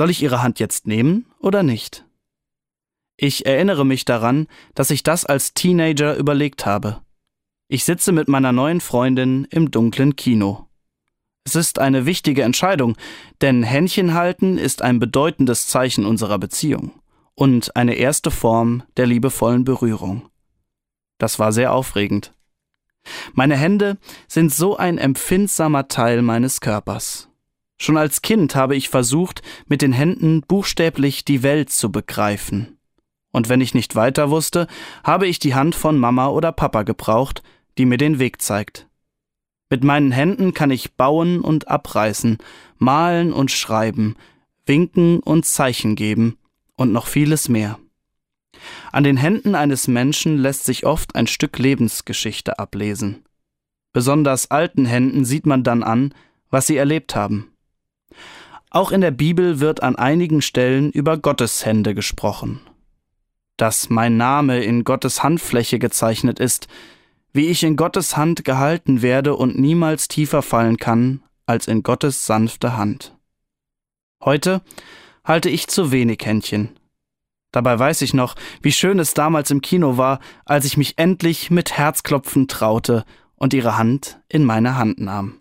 Soll ich ihre Hand jetzt nehmen oder nicht? Ich erinnere mich daran, dass ich das als Teenager überlegt habe. Ich sitze mit meiner neuen Freundin im dunklen Kino. Es ist eine wichtige Entscheidung, denn Händchen halten ist ein bedeutendes Zeichen unserer Beziehung und eine erste Form der liebevollen Berührung. Das war sehr aufregend. Meine Hände sind so ein empfindsamer Teil meines Körpers. Schon als Kind habe ich versucht, mit den Händen buchstäblich die Welt zu begreifen. Und wenn ich nicht weiter wusste, habe ich die Hand von Mama oder Papa gebraucht, die mir den Weg zeigt. Mit meinen Händen kann ich bauen und abreißen, malen und schreiben, winken und Zeichen geben und noch vieles mehr. An den Händen eines Menschen lässt sich oft ein Stück Lebensgeschichte ablesen. Besonders alten Händen sieht man dann an, was sie erlebt haben. Auch in der Bibel wird an einigen Stellen über Gottes Hände gesprochen. Dass mein Name in Gottes Handfläche gezeichnet ist, wie ich in Gottes Hand gehalten werde und niemals tiefer fallen kann als in Gottes sanfte Hand. Heute halte ich zu wenig Händchen. Dabei weiß ich noch, wie schön es damals im Kino war, als ich mich endlich mit Herzklopfen traute und ihre Hand in meine Hand nahm.